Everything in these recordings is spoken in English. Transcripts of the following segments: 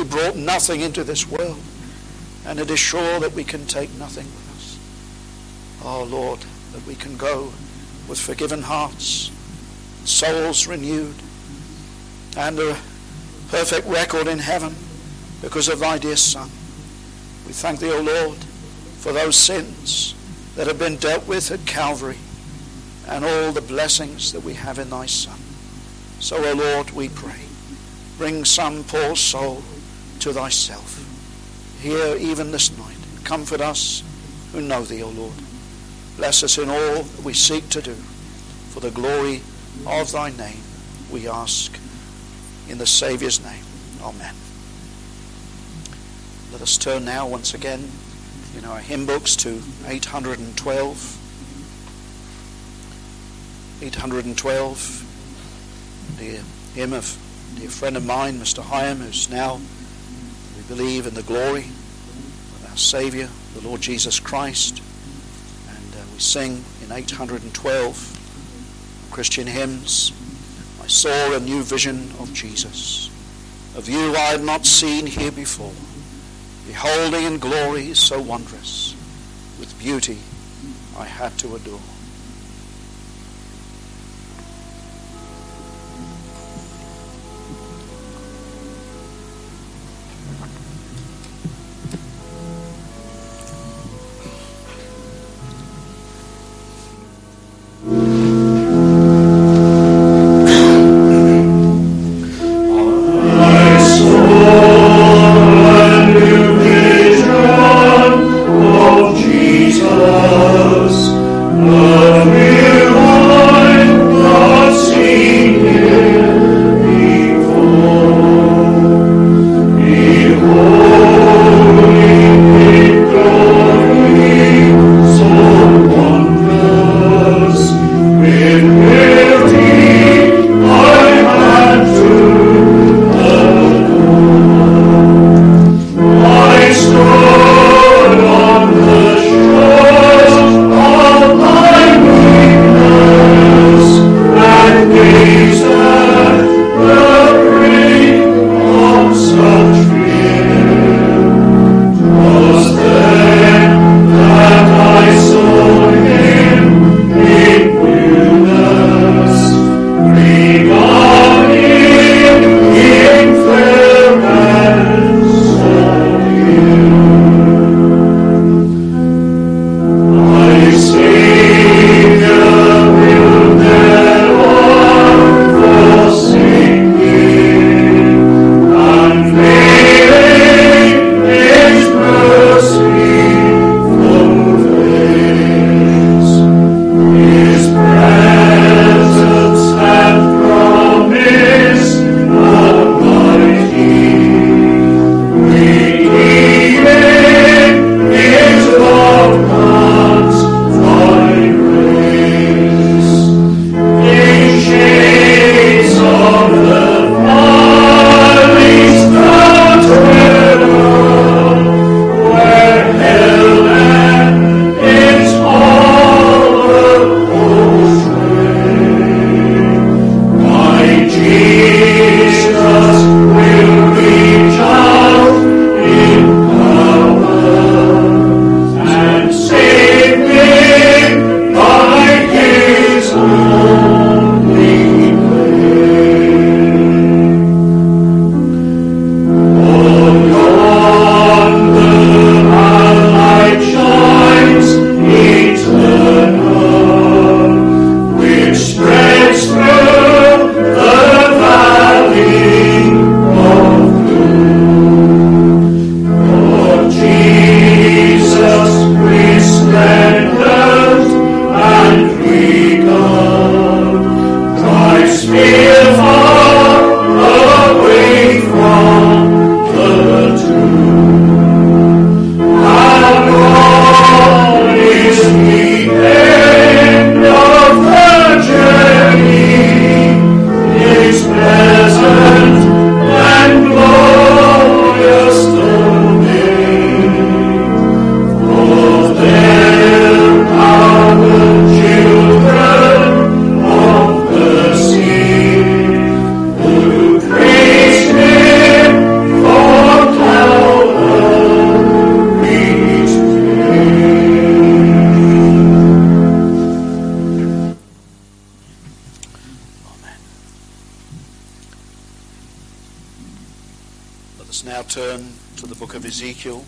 We brought nothing into this world, and it is sure that we can take nothing with us. Oh Lord, that we can go with forgiven hearts, souls renewed, and a perfect record in heaven because of thy dear Son. We thank thee, O Lord, for those sins that have been dealt with at Calvary and all the blessings that we have in thy Son. So, O Lord, we pray, bring some poor soul to thyself. Here, even this night, comfort us who know thee, O Lord. Bless us in all that we seek to do for the glory of thy name, we ask in the Saviour's name. Amen. Let us turn now once again in our hymn books to 812. 812, the hymn of dear friend of mine, Mr. Hyam, who's now, believe, in the glory of our Saviour, the Lord Jesus Christ. And uh, we sing in 812 Christian hymns, I saw a new vision of Jesus, a view I had not seen here before, beholding in glory so wondrous, with beauty I had to adore. Ezekiel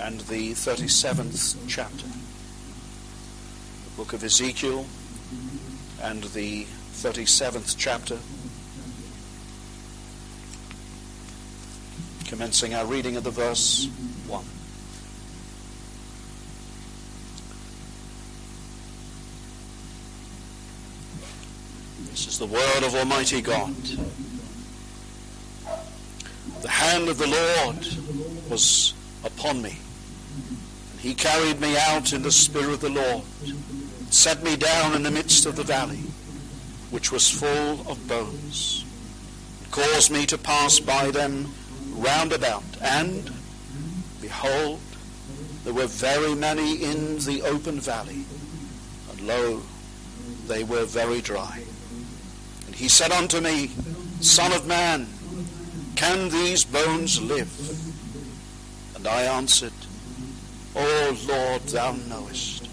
and the 37th chapter. The book of Ezekiel and the 37th chapter. Commencing our reading of the verse 1. This is the word of Almighty God. The hand of the Lord was upon me, and he carried me out in the spirit of the Lord, set me down in the midst of the valley, which was full of bones, and caused me to pass by them round about, and behold, there were very many in the open valley, and lo, they were very dry. And he said unto me, Son of man, can these bones live? And I answered, O Lord, thou knowest.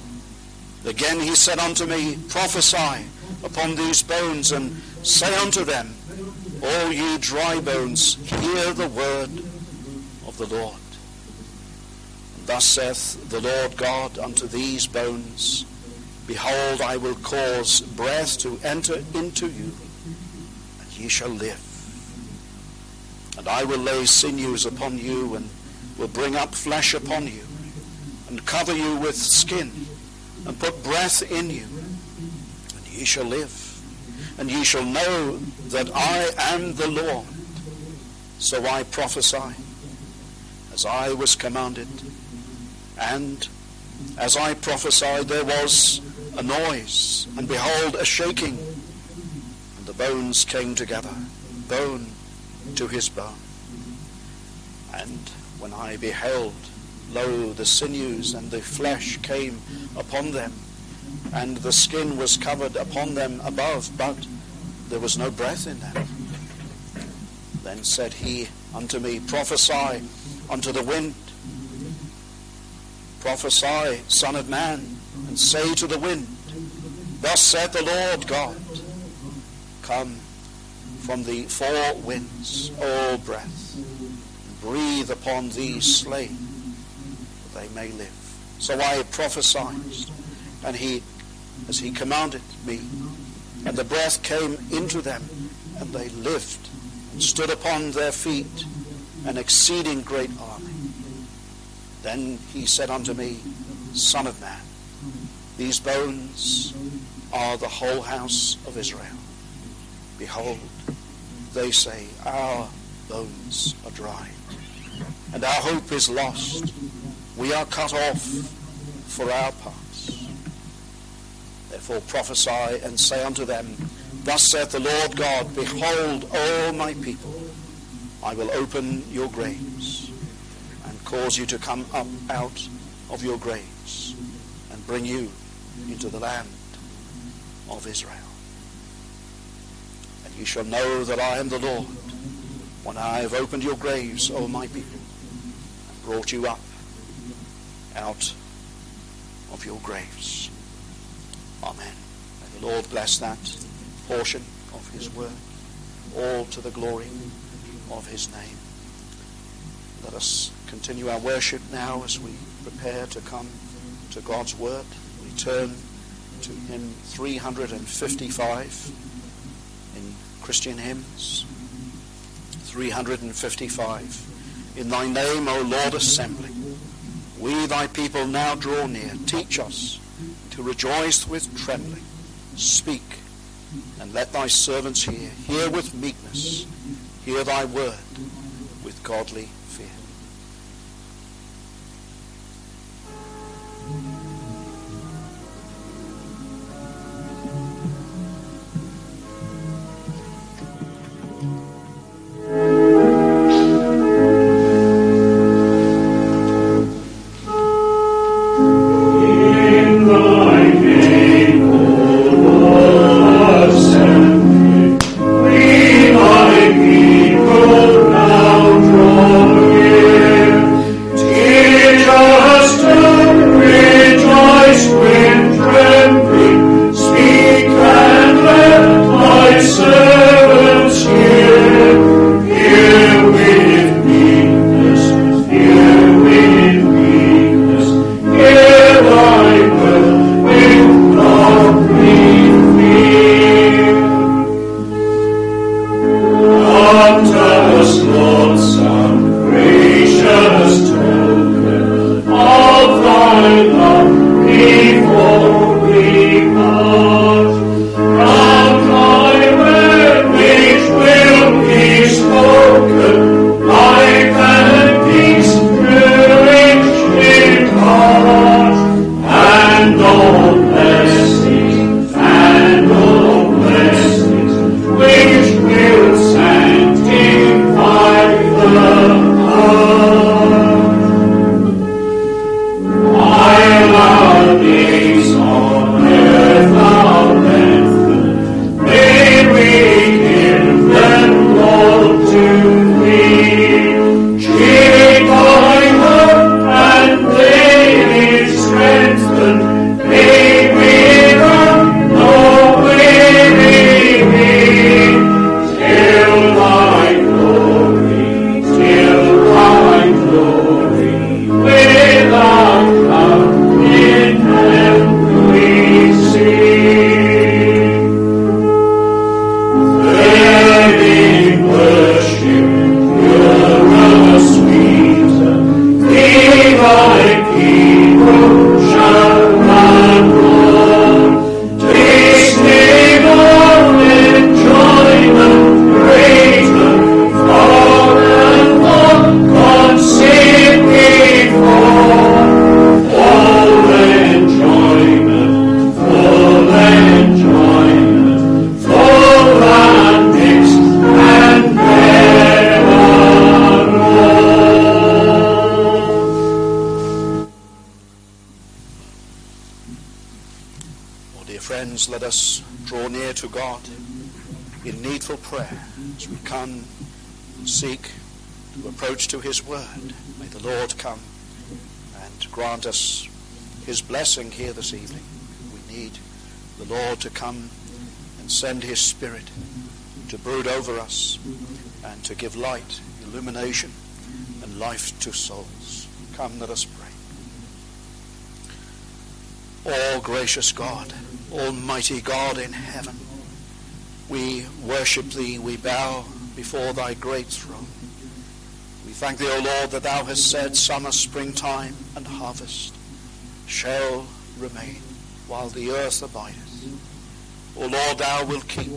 Again he said unto me, Prophesy upon these bones, and say unto them, All ye dry bones, hear the word of the Lord. And thus saith the Lord God unto these bones, Behold, I will cause breath to enter into you, and ye shall live. And I will lay sinews upon you, and will bring up flesh upon you, and cover you with skin, and put breath in you, and ye shall live. And ye shall know that I am the Lord. So I prophesy, as I was commanded. And as I prophesied, there was a noise, and behold, a shaking and the bones came together, bone to his bone. And when I beheld, lo, the sinews and the flesh came upon them, and the skin was covered upon them above, but there was no breath in them. Then said he unto me, Prophesy unto the wind. Prophesy, Son of Man, and say to the wind, Thus saith the Lord God, Come from the four winds, O breath, breathe upon these slain, that they may live. So I prophesied, and he, as he commanded me, and the breath came into them, and they lived, and stood upon their feet, an exceeding great army. Then he said unto me, Son of man, these bones are the whole house of Israel. Behold, they say, Our bones are dry, and our hope is lost. We are cut off for our parts. Therefore prophesy and say unto them, Thus saith the Lord God, Behold, all my people, I will open your graves and cause you to come up out of your graves and bring you into the land of Israel. You shall know that I am the Lord when I have opened your graves, O my people, and brought you up out of your graves. Amen. May the Lord bless that portion of his word, all to the glory of his name. Let us continue our worship now as we prepare to come to God's word. We turn to hymn 355 in Christian hymns. 355. In thy name, O Lord, assembling, we thy people now draw near. Teach us to rejoice with trembling. Speak, and let thy servants hear. Hear with meekness. Hear thy word with godly approach to his word. May the Lord come and grant us his blessing here this evening. We need the Lord to come and send his spirit to brood over us and to give light, illumination, and life to souls. Come, let us pray. All gracious God, Almighty God in heaven, we worship thee, we bow before thy great throne. Thank thee, O Lord, that thou hast said summer, springtime, and harvest shall remain while the earth abideth. O Lord, thou wilt keep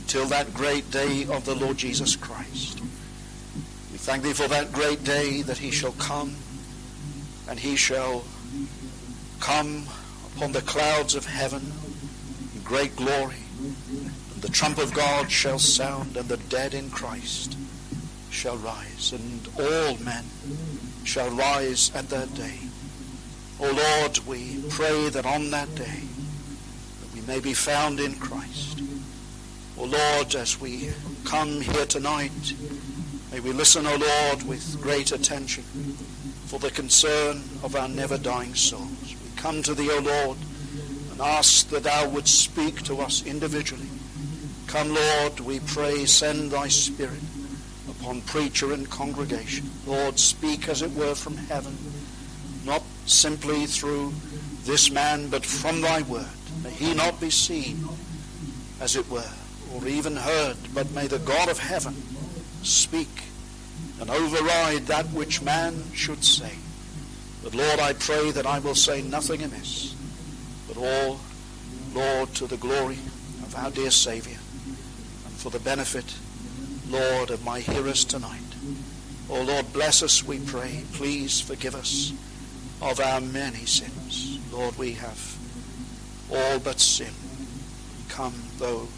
until that great day of the Lord Jesus Christ. We thank thee for that great day that he shall come and he shall come upon the clouds of heaven in great glory. And the trump of God shall sound, and the dead in Christ shall rise, and all men shall rise at that day. O Lord, we pray that on that day that we may be found in Christ. O Lord, as we come here tonight, may we listen, O Lord, with great attention for the concern of our never-dying souls. We come to thee, O Lord, and ask that thou wouldst speak to us individually. Come, Lord, we pray, send thy Spirit upon preacher and congregation. Lord, speak as it were from heaven, not simply through this man, but from thy word. May he not be seen, as it were, or even heard, but may the God of heaven speak and override that which man should say. But Lord, I pray that I will say nothing amiss, but all, Lord, to the glory of our dear Savior and for the benefit, Lord, of my hearers tonight. Oh Lord, bless us, we pray. Please forgive us of our many sins. Lord, we have all but sinned. Come, though,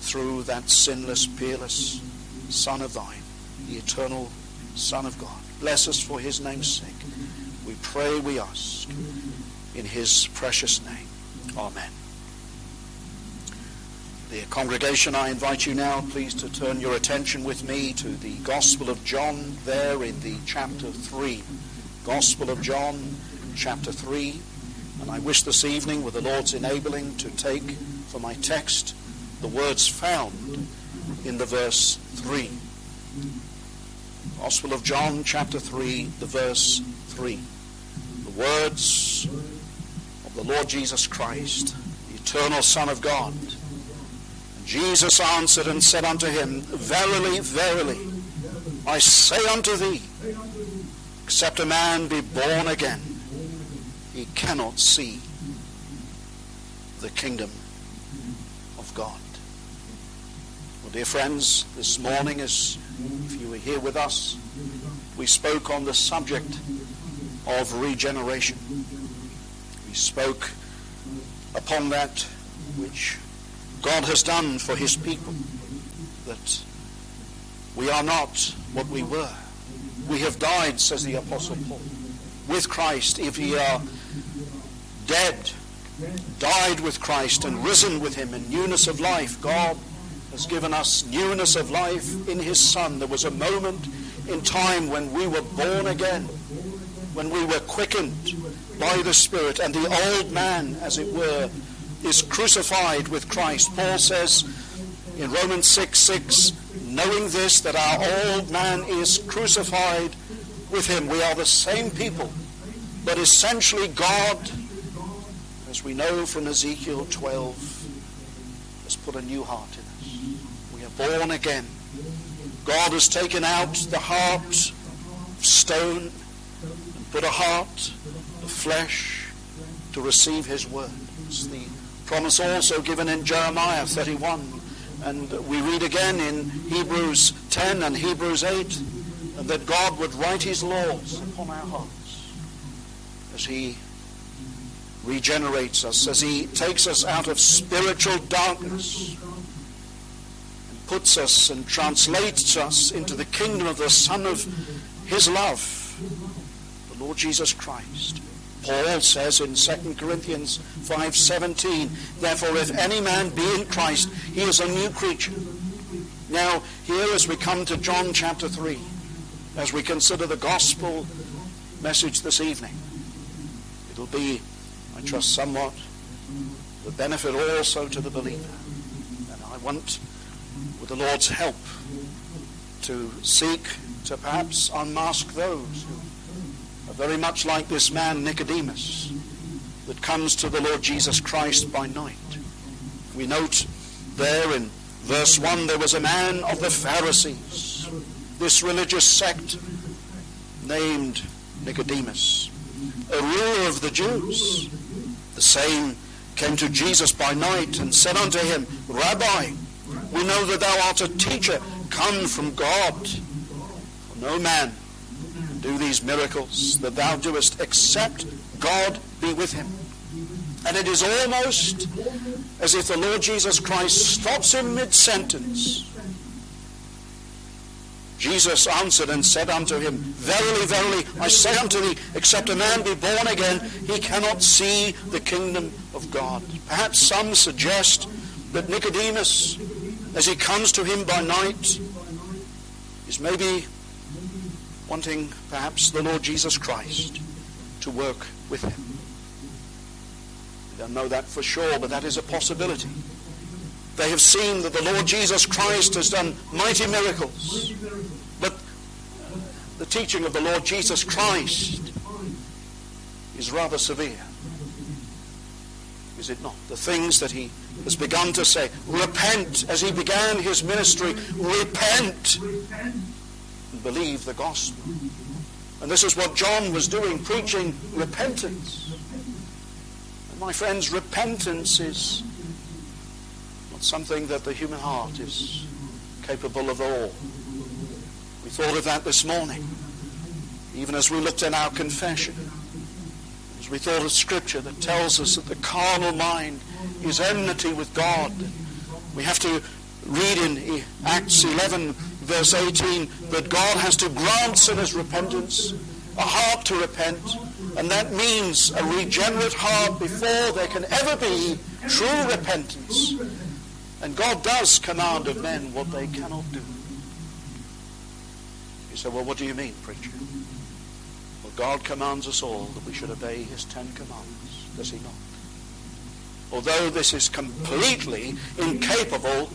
through that sinless, peerless Son of thine the eternal Son of God. Bless us for his name's sake. We pray, we ask, in his precious name. Amen. Dear congregation, I invite you now, please, to turn your attention with me to the Gospel of John, there in the chapter 3. Gospel of John, chapter 3. And I wish this evening, with the Lord's enabling, to take for my text the words found in the verse 3. Gospel of John, chapter 3, the verse 3. The words of the Lord Jesus Christ, the eternal Son of God. Jesus answered and said unto him, Verily, verily, I say unto thee, except a man be born again, he cannot see the kingdom of God. Well, dear friends, this morning as if you were here with us, we spoke on the subject of regeneration. We spoke upon that which God has done for his people, that we are not what we were. We have died, says the Apostle Paul, with Christ. If ye are dead, died with Christ, and risen with him in newness of life, God has given us newness of life in his Son. There was a moment in time when we were born again, when we were quickened by the Spirit, and the old man, as it were, is crucified with Christ. Paul says in Romans 6 6, knowing this, that our old man is crucified with him. We are the same people, but essentially God, as we know from Ezekiel 12, has put a new heart in us. We are born again. God has taken out the heart of stone and put a heart of flesh to receive his word. It's the promise also given in Jeremiah 31. And we read again in Hebrews 10 and Hebrews 8 that God would write his laws upon our hearts as he regenerates us, as he takes us out of spiritual darkness and puts us and translates us into the kingdom of the Son of His love, the Lord Jesus Christ. Paul says in 2 Corinthians 5:17, therefore if any man be in Christ, he is a new creature. Now, here as we come to John chapter 3, as we consider the gospel message this evening, it'll be, I trust, somewhat the benefit also to the believer. And I want, with the Lord's help, to seek to perhaps unmask those who very much like this man Nicodemus that comes to the Lord Jesus Christ by night. We note there in verse 1 there was a man of the Pharisees, this religious sect named Nicodemus, a ruler of the Jews. The same came to Jesus by night and said unto him, Rabbi, we know that thou art a teacher come from God. No man can do these miracles that thou doest except God be with him. And it is almost as if the Lord Jesus Christ stops him mid-sentence. Jesus answered and said unto him, Verily, verily, I say unto thee, except a man be born again, he cannot see the kingdom of God. Perhaps some suggest that Nicodemus, as he comes to him by night, is maybe wanting perhaps the Lord Jesus Christ to work with him. We don't know that for sure, but that is a possibility. They have seen that the Lord Jesus Christ has done mighty miracles. But the teaching of the Lord Jesus Christ is rather severe. Is it not? The things that he has begun to say, repent, as he began his ministry, repent and believe the gospel. And this is what John was doing, preaching repentance. And my friends, repentance is not something that the human heart is capable of all. We thought of that this morning, even as we looked in our confession. As we thought of Scripture that tells us that the carnal mind is enmity with God. We have to read in Acts 11, verse 18, that God has to grant sinners repentance, a heart to repent, and that means a regenerate heart before there can ever be true repentance. And God does command of men what they cannot do. You say, well, what do you mean, preacher? Well, God commands us all that we should obey his Ten Commandments. Does he not? Although this is completely incapable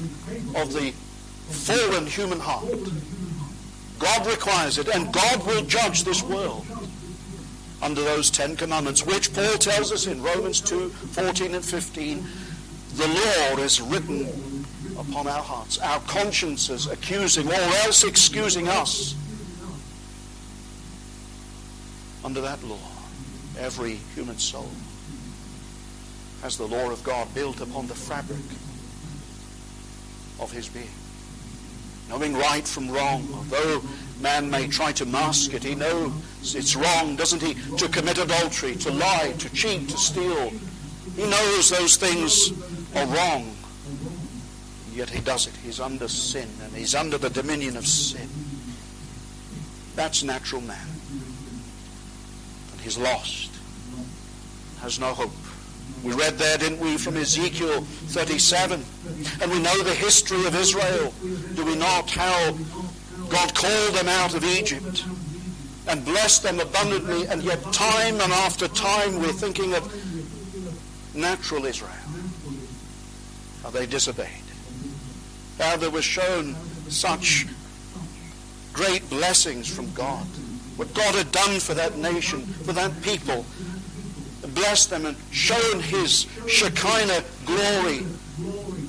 of the fallen human heart, God requires it, and God will judge this world under those Ten Commandments, which Paul tells us in Romans 2, 14 and 15, the law is written upon our hearts, our consciences accusing or else excusing us under that law. Every human soul has the law of God built upon the fabric of his being. Knowing right from wrong, although man may try to mask it, he knows it's wrong, doesn't he? To commit adultery, to lie, to cheat, to steal. He knows those things are wrong. Yet he does it. He's under sin and he's under the dominion of sin. That's natural man. And he's lost. Has no hope. We read there, didn't we, from Ezekiel 37. And we know the history of Israel, do we not? How God called them out of Egypt and blessed them abundantly, and yet time and after time we're thinking of natural Israel. How they disobeyed. How there was shown such great blessings from God. What God had done for that nation, for that people, blessed them and shown his Shekinah glory.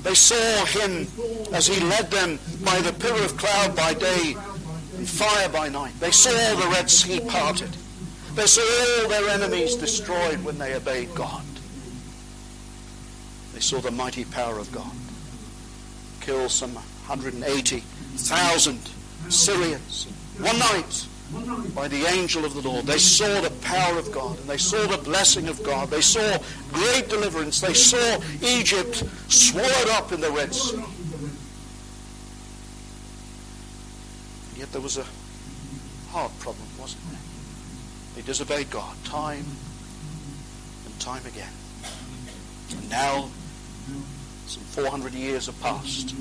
They saw him as he led them by the pillar of cloud by day and fire by night. They saw the Red Sea parted. They saw all their enemies destroyed when they obeyed God. They saw the mighty power of God kill some 180,000 Syrians one night by the angel of the Lord. They saw the power of God and they saw the blessing of God. They saw great deliverance. They saw Egypt swallowed up in the Red Sea. And yet there was a hard problem, wasn't there? They disobeyed God time and time again. And now, some 400 years have passed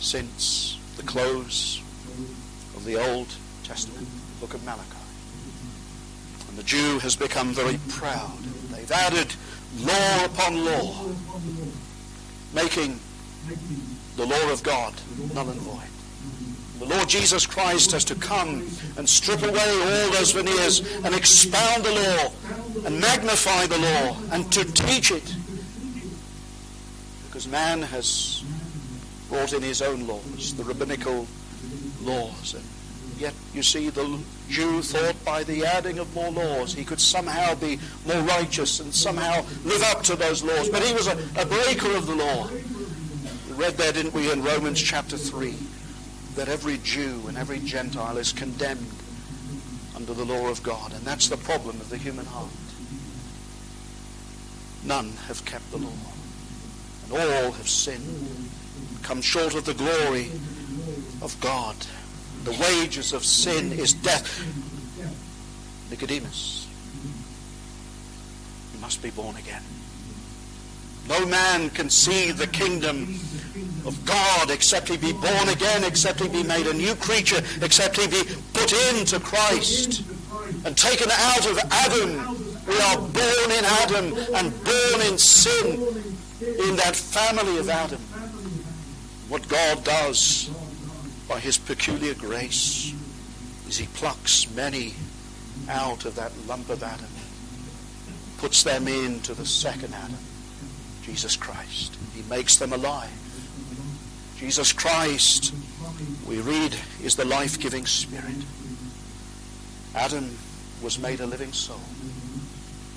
since the close of the Old Testament, book of Malachi. And the Jew has become very proud. They've added law upon law, making the law of God null and void. The Lord Jesus Christ has to come and strip away all those veneers and expound the law and magnify the law and to teach it. Because man has brought in his own laws, the rabbinical laws. And yet, you see, the Jew thought by the adding of more laws he could somehow be more righteous and somehow live up to those laws. But he was a, a breaker of the law. We read there, didn't we, in Romans chapter 3 that every Jew and every Gentile is condemned under the law of God. And that's the problem of the human heart. None have kept the law. And all have sinned, come short of the glory of God. The wages of sin is death. Nicodemus, you must be born again. No man can see the kingdom of God except he be born again, except he be made a new creature, except he be put into Christ and taken out of Adam. We are born in Adam and born in sin in that family of Adam. What God does by his peculiar grace as he plucks many out of that lump of Adam, puts them into the second Adam, Jesus Christ. He makes them alive. Jesus Christ, we read, is the life-giving spirit. Adam was made a living soul.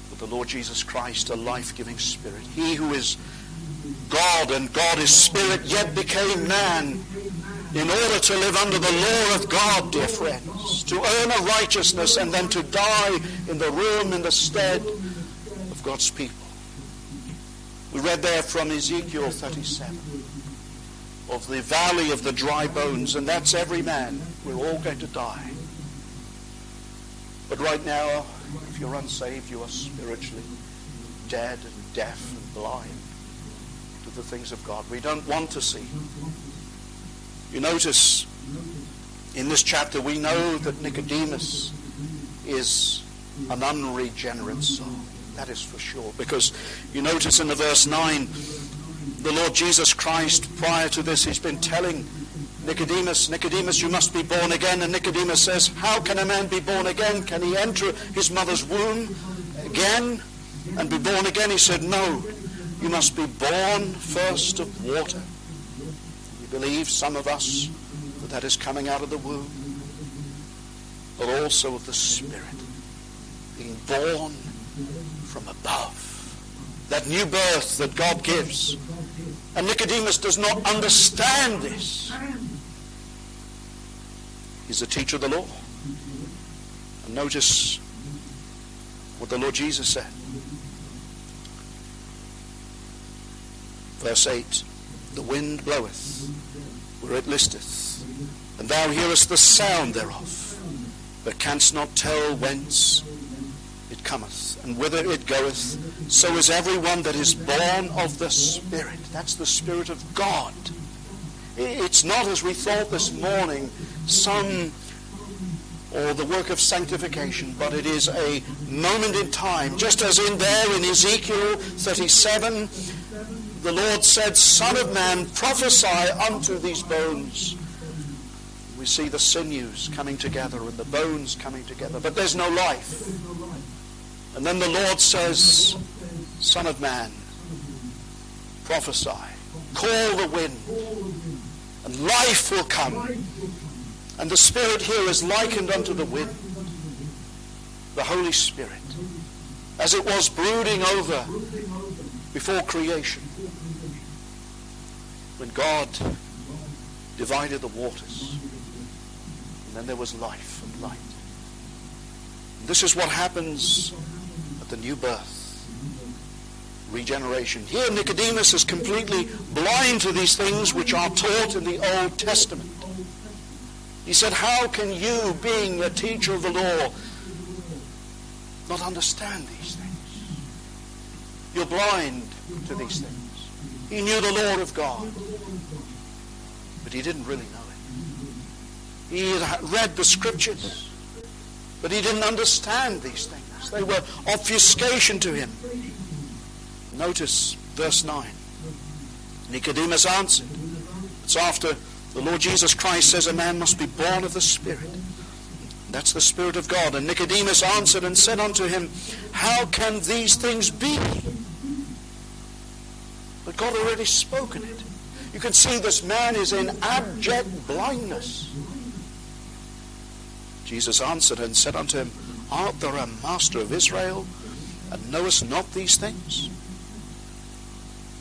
But the Lord Jesus Christ, a life-giving spirit. He who is God and God is spirit, yet became man in order to live under the law of God, dear friends, to earn a righteousness and then to die in the room in the stead of God's people. We read there from Ezekiel 37 of the valley of the dry bones, and that's every man. We're all going to die. But right now, if you're unsaved, you are spiritually dead and deaf and blind to the things of God. We don't want to see. You notice in this chapter, we know that Nicodemus is an unregenerate soul. That is for sure. Because you notice in the verse 9, the Lord Jesus Christ, prior to this, he's been telling Nicodemus, Nicodemus, you must be born again. And Nicodemus says, How can a man be born again? Can he enter his mother's womb again and be born again? He said, No, you must be born first of water. Believe, some of us, that that is coming out of the womb, but also of the Spirit, being born from above. That new birth that God gives and Nicodemus does not understand this. He's a teacher of the law. And notice what the Lord Jesus said. Verse 8 The wind bloweth where it listeth, and thou hearest the sound thereof, but canst not tell whence it cometh and whither it goeth so is every one that is born of the Spirit. That's the Spirit of God. It's not as we thought this morning, some or the work of sanctification, but it is a moment in time. Just as in there in Ezekiel 37, the Lord said, Son of man, prophesy unto these bones. We see the sinews coming together and the bones coming together, but there's no life. And then the Lord says, Son of man, prophesy, call the wind, and life will come. And the Spirit here is likened unto the wind, the Holy Spirit, as it was brooding over before creation. When God divided the waters, and then there was life and light. And this is what happens at the new birth regeneration. Here, Nicodemus is completely blind to these things which are taught in the Old Testament. He said, How can you, being a teacher of the law, not understand these things? You're blind to these things. He knew the Lord of God, but he didn't really know it. He had read the scriptures, but he didn't understand these things. They were obfuscation to him. Notice verse 9. Nicodemus answered. It's after the Lord Jesus Christ says a man must be born of the Spirit. That's the Spirit of God. And Nicodemus answered and said unto him, How can these things be? But God already spoken it. You can see this man is in abject blindness. Jesus answered and said unto him, Art thou a master of Israel, and knowest not these things?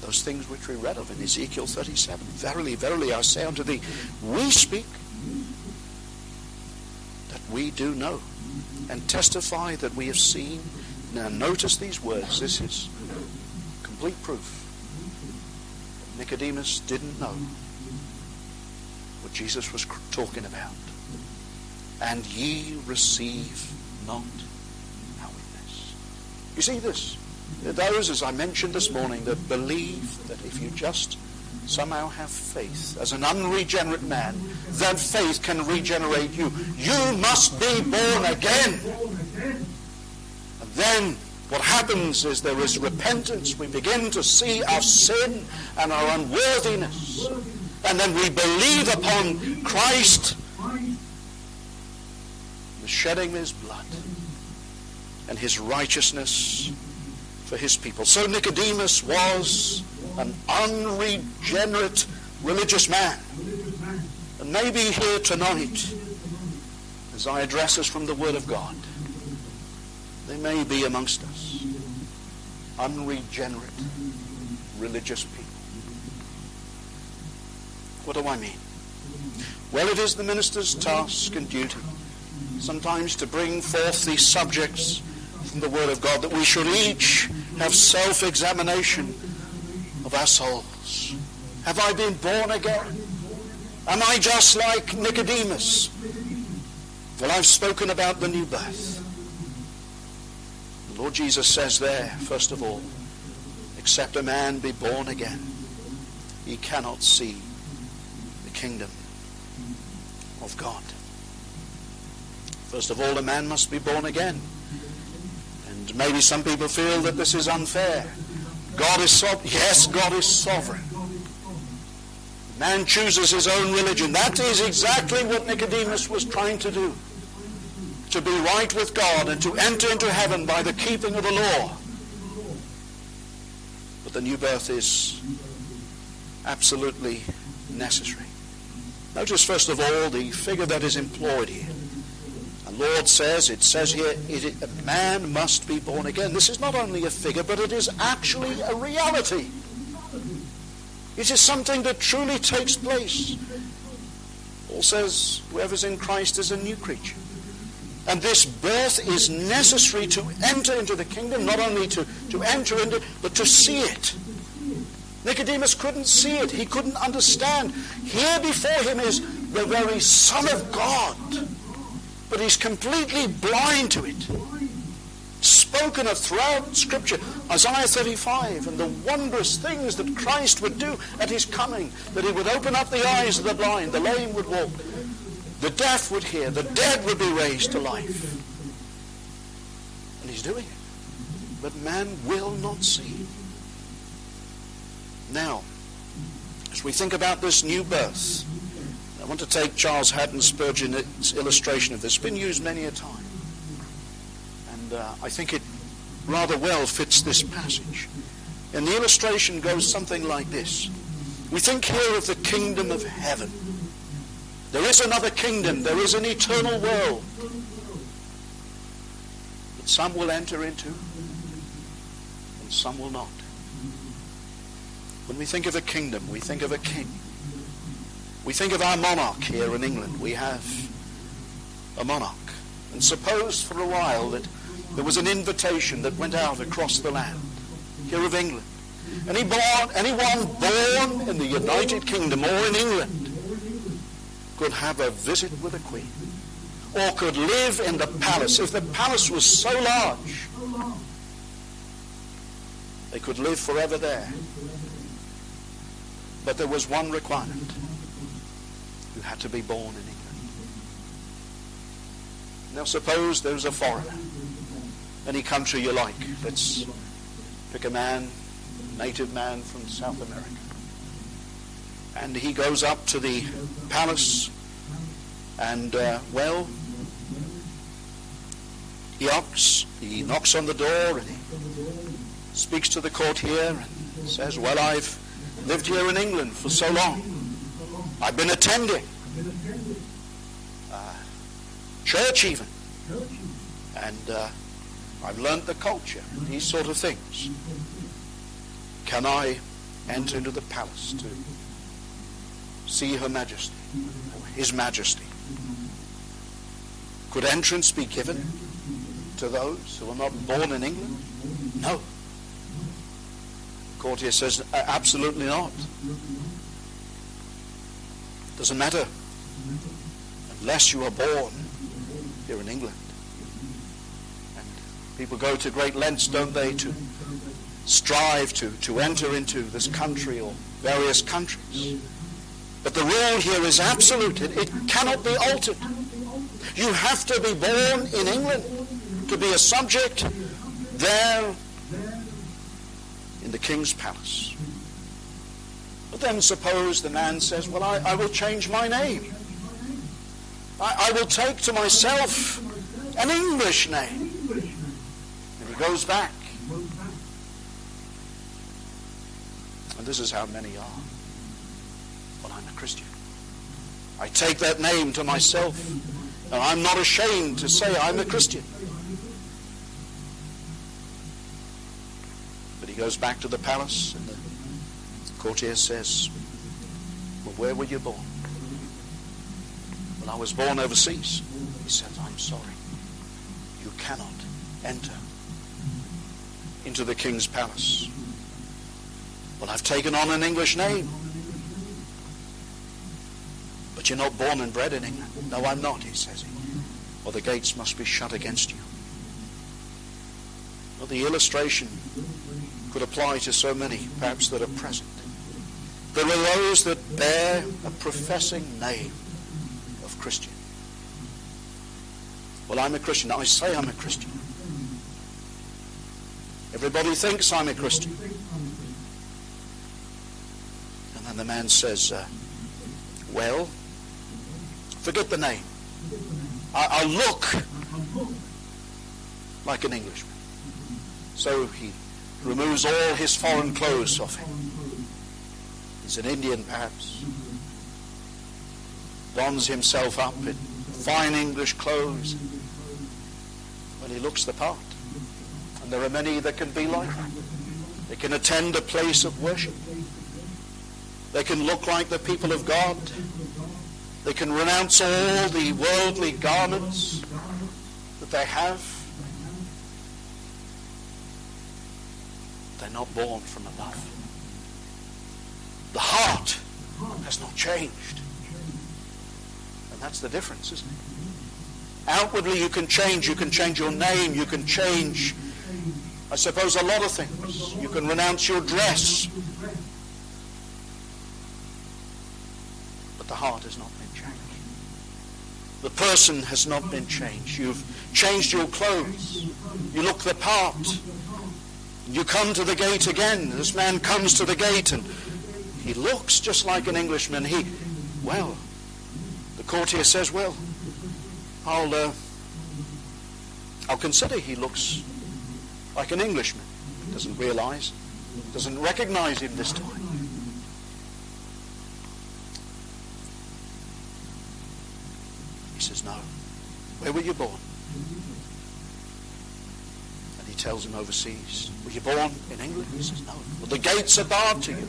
Those things which we read of in Ezekiel 37. Verily, verily, I say unto thee, we speak that we do know, and testify that we have seen. Now notice these words. This is complete proof. Nicodemus didn't know what Jesus was talking about. And ye receive not our witness. You see this? Those, as I mentioned this morning, that believe that if you just somehow have faith as an unregenerate man, that faith can regenerate you. You must be born again. And then what happens is there is repentance. We begin to see our sin and our unworthiness. And then we believe upon Christ, the shedding of his blood and his righteousness for his people. So Nicodemus was an unregenerate religious man. And maybe here tonight, as I address us from the Word of God, they may be amongst us unregenerate religious people. What do I mean? Well, it is the minister's task and duty sometimes to bring forth these subjects from the Word of God that we should each have self-examination of our souls. Have I been born again? Am I just like Nicodemus? Well, I've spoken about the new birth. Lord Jesus says there, first of all, except a man be born again, he cannot see the kingdom of God. First of all, a man must be born again. And maybe some people feel that this is unfair. God is sovereign. Yes, God is sovereign. Man chooses his own religion. That is exactly what Nicodemus was trying to do. To be right with God and to enter into heaven by the keeping of the law. But the new birth is absolutely necessary. Notice first of all the figure that is employed here. The Lord says, it says here, it, a man must be born again. This is not only a figure, but it is actually a reality. It is something that truly takes place. Paul says, whoever's in Christ is a new creature. And this birth is necessary to enter into the kingdom, not only to, to enter into it, but to see it. Nicodemus couldn't see it. He couldn't understand. Here before him is the very Son of God but he's completely blind to it. Spoken of throughout Scripture, Isaiah 35, and the wondrous things that Christ would do at his coming, that he would open up the eyes of the blind, the lame would walk, the deaf would hear, the dead would be raised to life. And he's doing it. But man will not see. Now, as we think about this new birth, I want to take Charles Haddon Spurgeon's illustration of this. It's been used many a time. And uh, I think it rather well fits this passage. And the illustration goes something like this. We think here of the kingdom of heaven. There is another kingdom. There is an eternal world that some will enter into and some will not. When we think of a kingdom, we think of a king. We think of our monarch here in England. We have a monarch. And suppose for a while that there was an invitation that went out across the land here of England. Any born, anyone born in the United Kingdom or in England could have a visit with a queen or could live in the palace. If the palace was so large, They could live forever there. But there was one requirement. You had to be born in England. Now suppose there's a foreigner, any country you like. Let's pick a man, native man from South America. And he goes up to the palace and, uh, well, he knocks, he knocks on the door and he speaks to the courtier and says, well, I've lived here in England for so long. I've been attending uh, church even. And uh, I've learned the culture, and these sort of things. Can I enter into the palace to see Her Majesty, His Majesty? Could entrance be given to those who are not born in England? No. The courtier says, absolutely not. Doesn't matter unless you are born here in England. And people go to great lengths, don't they, to strive to, to enter into this country or various countries. But the rule here is absolute. It, cannot be altered. You have to be born in England to be a subject there in the king's palace. But then suppose the man says, well, I, I will change my name. I, I will take to myself an English name. And he goes back. And this is how many are. I take that name to myself. And I'm not ashamed to say I'm a Christian. But he goes back to the palace and the courtier says, Well, where were you born? Well, I was born overseas. He says, I'm sorry. You cannot enter into the king's palace. Well, I've taken on an English name. But you're not born and bred in England. No, I'm not, he says. Or the gates must be shut against you. Well, the illustration could apply to so many, perhaps, that are present. There are those that bear a professing name of Christian. Well, I'm a Christian. I say I'm a Christian. Everybody thinks I'm a Christian. And then the man says, uh, well, forget the name. I, I look like an Englishman. So he removes all his foreign clothes off him. He's an Indian, perhaps. Dons himself up in fine English clothes. When he looks the part. And there are many that can be like that. They can attend a place of worship. They can look like the people of God. They can renounce all the worldly garments that they have. They're not born from above. The heart has not changed. And that's the difference, isn't it? Outwardly you can change. You can change your name. You can change, I suppose, a lot of things. You can renounce your dress. But the heart is not. The person has not been changed. You've changed your clothes. You look the part. You come to the gate again. This man comes to the gate and he looks just like an Englishman. He, well, the courtier says, well, I'll, uh, I'll consider he looks like an Englishman. Doesn't realize, doesn't recognize him this time. Says, no. Where were you born? And he tells him overseas. Were you born in England? He says, no. Well, the gates are barred to you.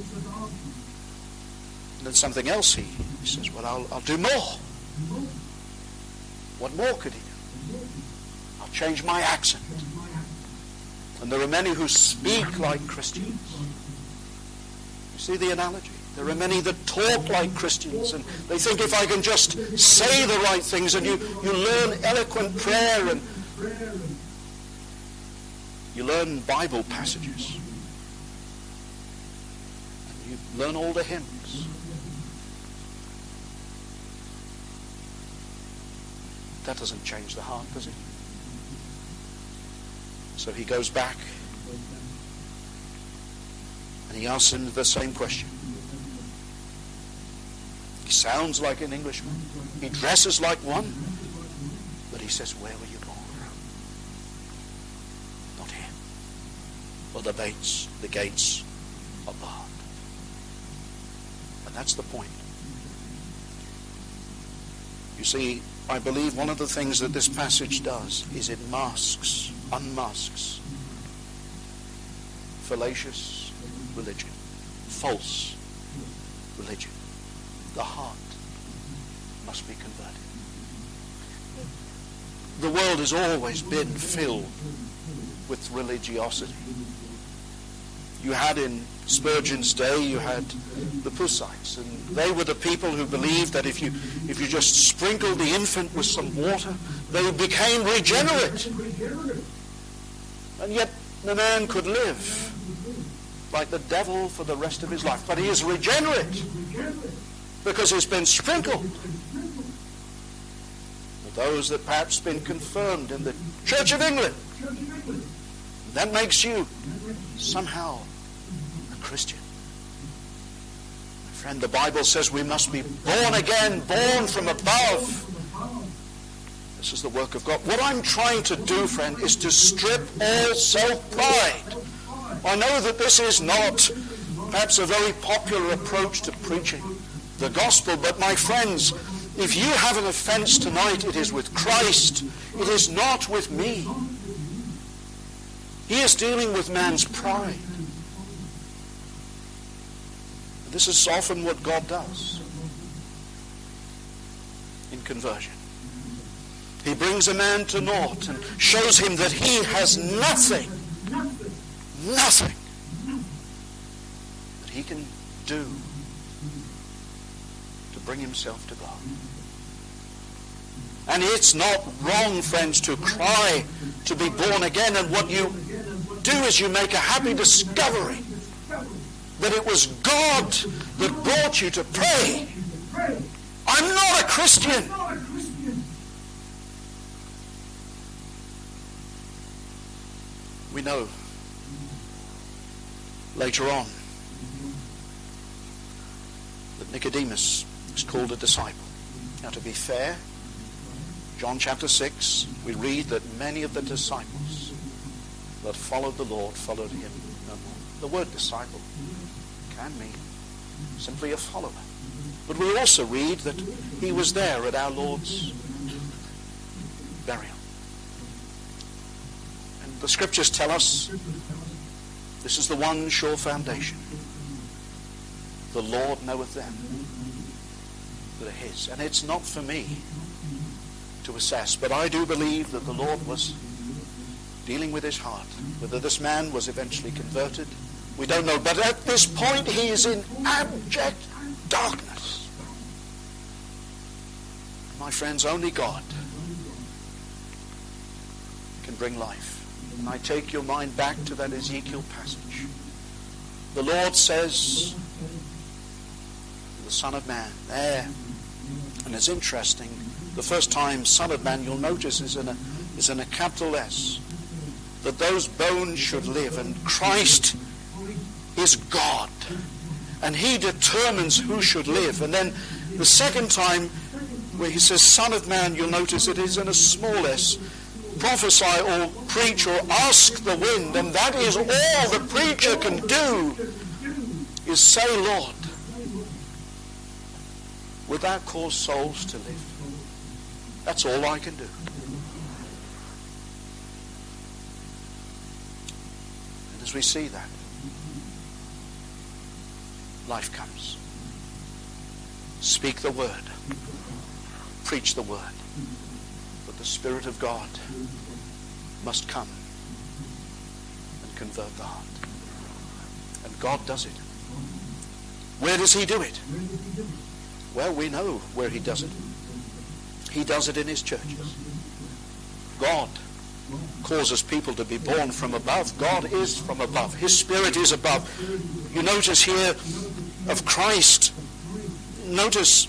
And then something else he, he says, well, I'll, I'll do more. What more could he do? I'll change my accent. And there are many who speak like Christians. You see the analogy? There are many that talk like Christians, and they think if I can just say the right things, and you, you learn eloquent prayer, and you learn Bible passages, and You learn all the hymns. That doesn't change the heart, does it? So he goes back and he asks him the same question. Sounds like an Englishman. He dresses like one. But he says, Where were you born? Not here. Well, the gates, the gates are barred. And that's the point. You see, I believe one of the things that this passage does is it masks, unmasks fallacious religion, false religion. The heart must be converted. The world has always been filled with religiosity. You had in Spurgeon's day, you had the Puseyites, and they were the people who believed that if you if you just sprinkled the infant with some water, they became regenerate. And yet the man could live like the devil for the rest of his life. But he is regenerate because it's been sprinkled. But those that perhaps been confirmed in the Church of England, that makes you somehow a Christian. My friend, the Bible says we must be born again, born from above. This is the work of God. What I'm trying to do, friend, is to strip all self-pride I know that this is not perhaps a very popular approach to preaching the gospel, but my friends, if you have an offense tonight, it is with Christ. It is not with me. He is dealing with man's pride. This is often what God does in conversion. He brings a man to naught and shows him that he has nothing nothing that he can do bring himself to God. And it's not wrong, friends, to cry to be born again. And what you do is you make a happy discovery that it was God that brought you to pray. I'm not a Christian. We know later on that Nicodemus is called a disciple. Now, to be fair, John chapter 6, we read that many of the disciples that followed the Lord followed him no more. The word disciple can mean simply a follower. But we also read that he was there at our Lord's burial. And the scriptures tell us this is the one sure foundation. The Lord knoweth them that are his. And it's not for me to assess, but I do believe that the Lord was dealing with his heart. Whether this man was eventually converted, we don't know. But at this point, he is in abject darkness. My friends, only God can bring life. And I take your mind back to that Ezekiel passage. The Lord says, the Son of Man, there. And it's interesting. The first time Son of Man you'll notice is in a, is in a capital S. That those bones should live. And Christ is God. And he determines who should live. And then the second time where he says Son of Man, you'll notice it is in a small s prophesy or preach or ask the wind, and that is all the preacher can do, is say, Lord, would that cause souls to live? That's all I can do. And as we see that, life comes. Speak the word. Preach the word But the Spirit of God must come and convert the heart. And God does it. Where does He do it? Well, we know where He does it. He does it in His churches. God causes people to be born from above. God is from above. His Spirit is above. You notice here of Christ, notice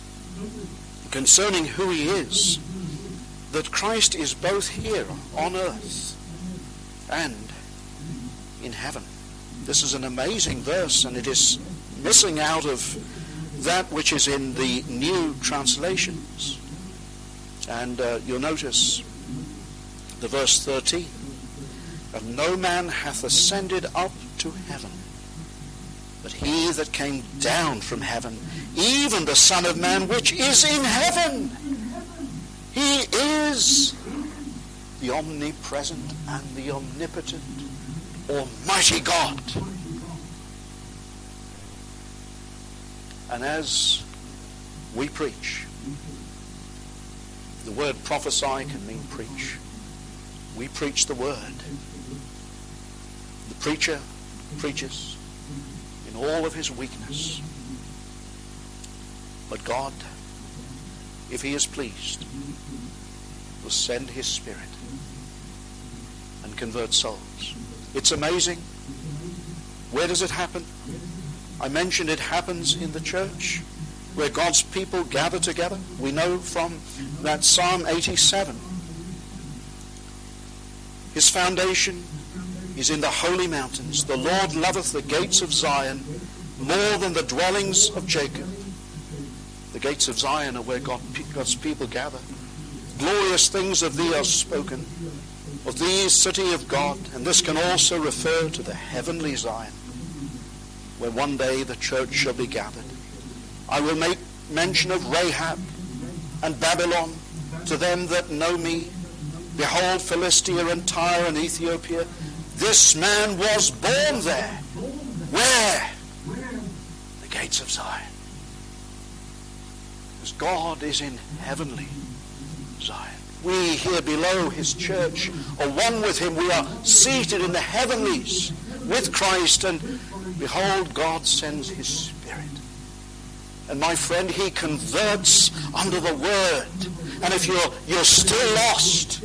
concerning who he is, that Christ is both here on earth and in heaven. This is an amazing verse, and it is missing out of that which is in the new translations. And uh, you'll notice the verse 13. And no man hath ascended up to heaven, but he that came down from heaven, even the Son of Man which is in heaven. He is the omnipresent and the omnipotent Almighty God. And as we preach, the word prophesy can mean preach. We preach the word. The preacher preaches in all of his weakness. But God, if he is pleased, will send his spirit and convert souls. It's amazing. Where does it happen? I mentioned it happens in the church where God's people gather together. We know from that Psalm 87. His foundation is in the holy mountains. The Lord loveth the gates of Zion more than the dwellings of Jacob. The gates of Zion are where God, God's people gather. Glorious things of thee are spoken of thee, city of God, and this can also refer to the heavenly Zion, where one day the church shall be gathered. I will make mention of Rahab and Babylon to them that know me. Behold, Philistia and Tyre and Ethiopia. This man was born there. Where? The gates of Zion. Because God is in heavenly Zion. We here below his church are one with him. We are seated in the heavenlies with Christ. And behold, God sends his Spirit. And my friend, he converts under the word. And if you're, you're still lost,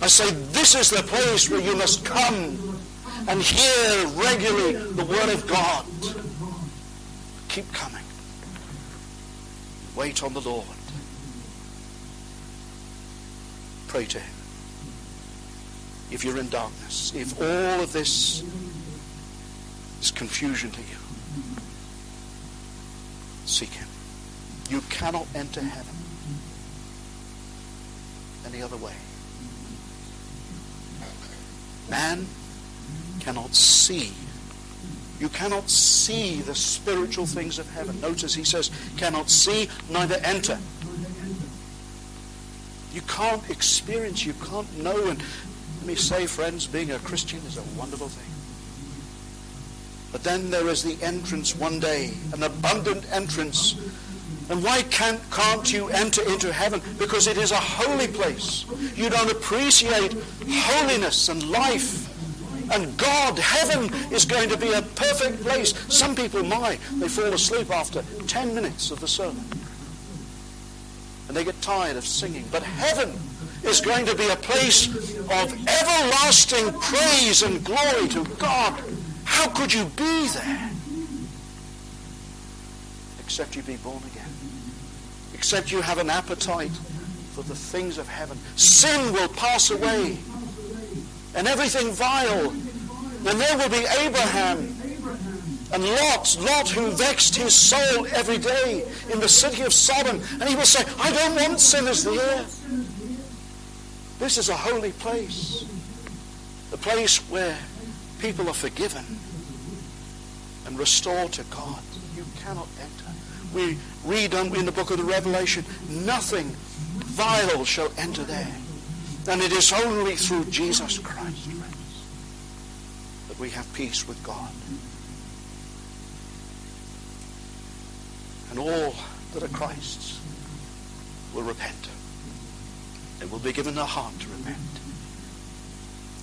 I say this is the place where you must come and hear regularly the word of God. Keep coming. Wait on the Lord. Pray to him. If you're in darkness, if all of this is confusion to you, seek him. You cannot enter heaven any other way. Man cannot see. You cannot see the spiritual things of heaven. Notice he says, cannot see, neither enter. You can't experience, you can't know. And let me say, friends, being a Christian is a wonderful thing. But then there is the entrance one day, an abundant entrance. And why can't, can't you enter into heaven? Because it is a holy place. You don't appreciate holiness and life. And God, heaven is going to be a perfect place. Some people, my, they fall asleep after 10 minutes of the sermon and they get tired of singing. But heaven is going to be a place of everlasting praise and glory to God. How could you be there? Except you be born again. Except you have an appetite for the things of heaven. Sin will pass away. And everything vile. And there will be Abraham and Lot, Lot who vexed his soul every day in the city of Sodom. And he will say, I don't want sinners there. This is a holy place. The place where people are forgiven and restored to God. You cannot enter. We read in the book of the Revelation, nothing vile shall enter there. And it is only through Jesus Christ, that we have peace with God. and all that are Christ's will repent. They will be given a heart to repent.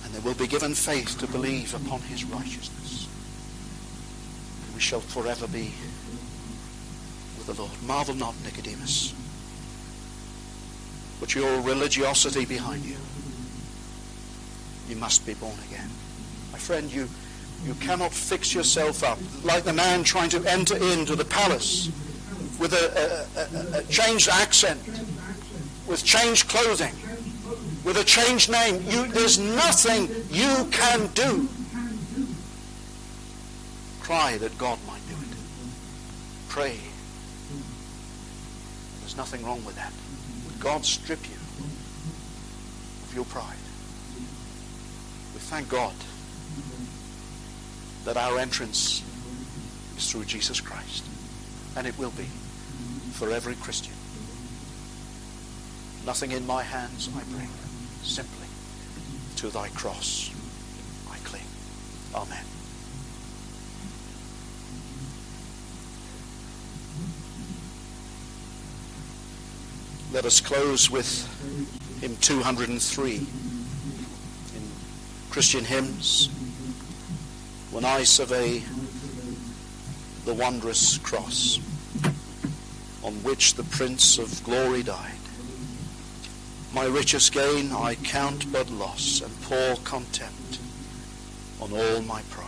And they will be given faith to believe upon his righteousness. We shall forever be with the Lord. Marvel not, Nicodemus. Put your religiosity behind you. You must be born again. My friend, you You cannot fix yourself up like the man trying to enter into the palace with a, a, a, a changed accent, with changed clothing, with a changed name. You, there's nothing you can do. Cry that God might do it. Pray. There's nothing wrong with that. Would God strip you of your pride? We thank God that our entrance is through Jesus Christ. And it will be for every Christian. Nothing in my hands I bring, simply to thy cross I cling. Amen. Let us close with hymn 203 in Christian hymns. When I survey the wondrous cross on which the Prince of Glory died, my richest gain I count but loss and pour contempt on all my pride.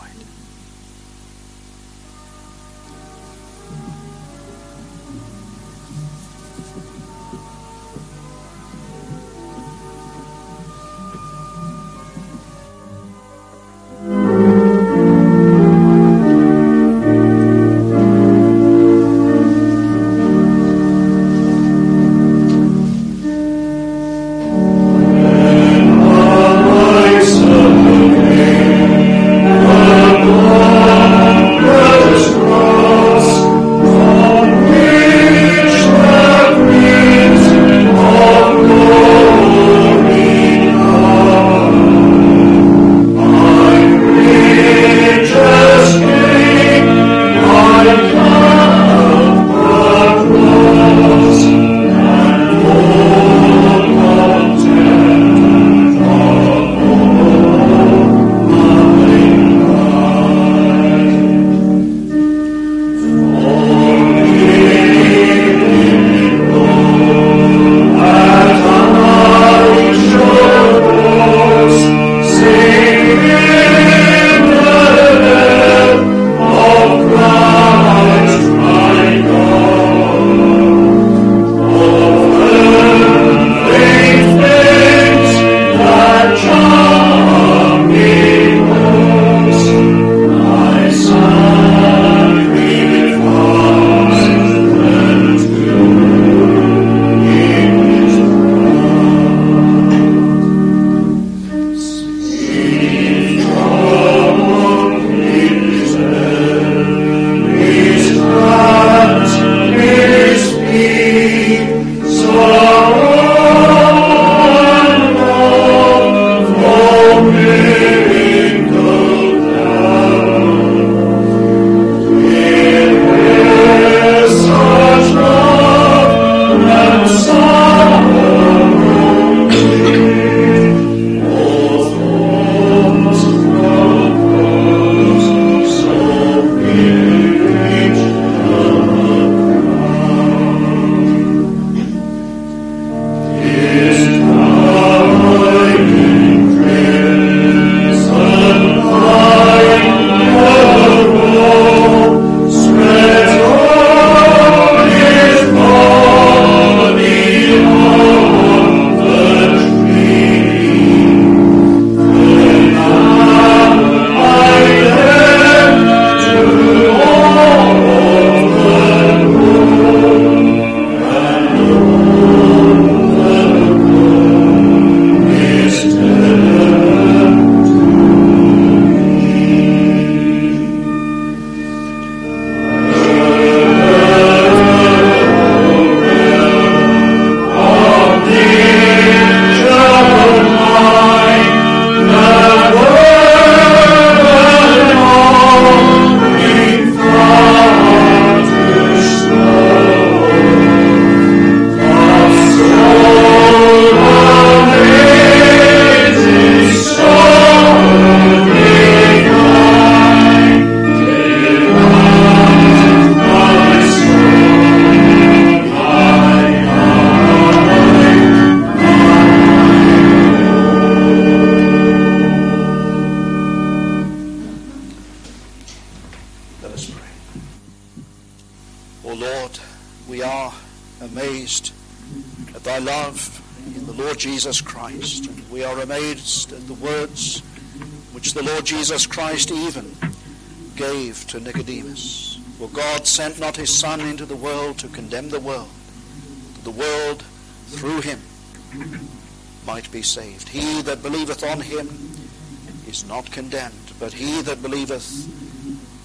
Lord Jesus Christ even gave to Nicodemus. For God sent not his Son into the world to condemn the world, the world through him might be saved. He that believeth on him is not condemned, but he that believeth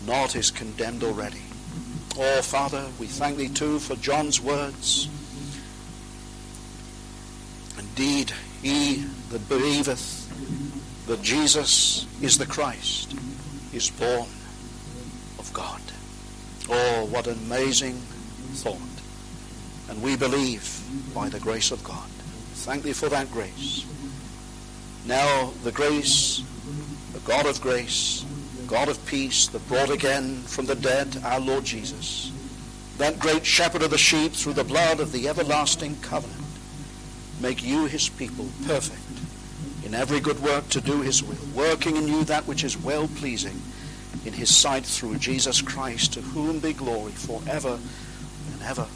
not is condemned already. Oh, Father, we thank thee too for John's words. Indeed, he that believeth that Jesus is the Christ is born of God. Oh, what an amazing thought. And we believe by the grace of God. Thank thee for that grace. Now, the grace, the God of grace, God of peace that brought again from the dead our Lord Jesus, that great shepherd of the sheep through the blood of the everlasting covenant, make you his people perfect in every good work to do his will, working in you that which is well pleasing in his sight through Jesus Christ, to whom be glory forever and ever.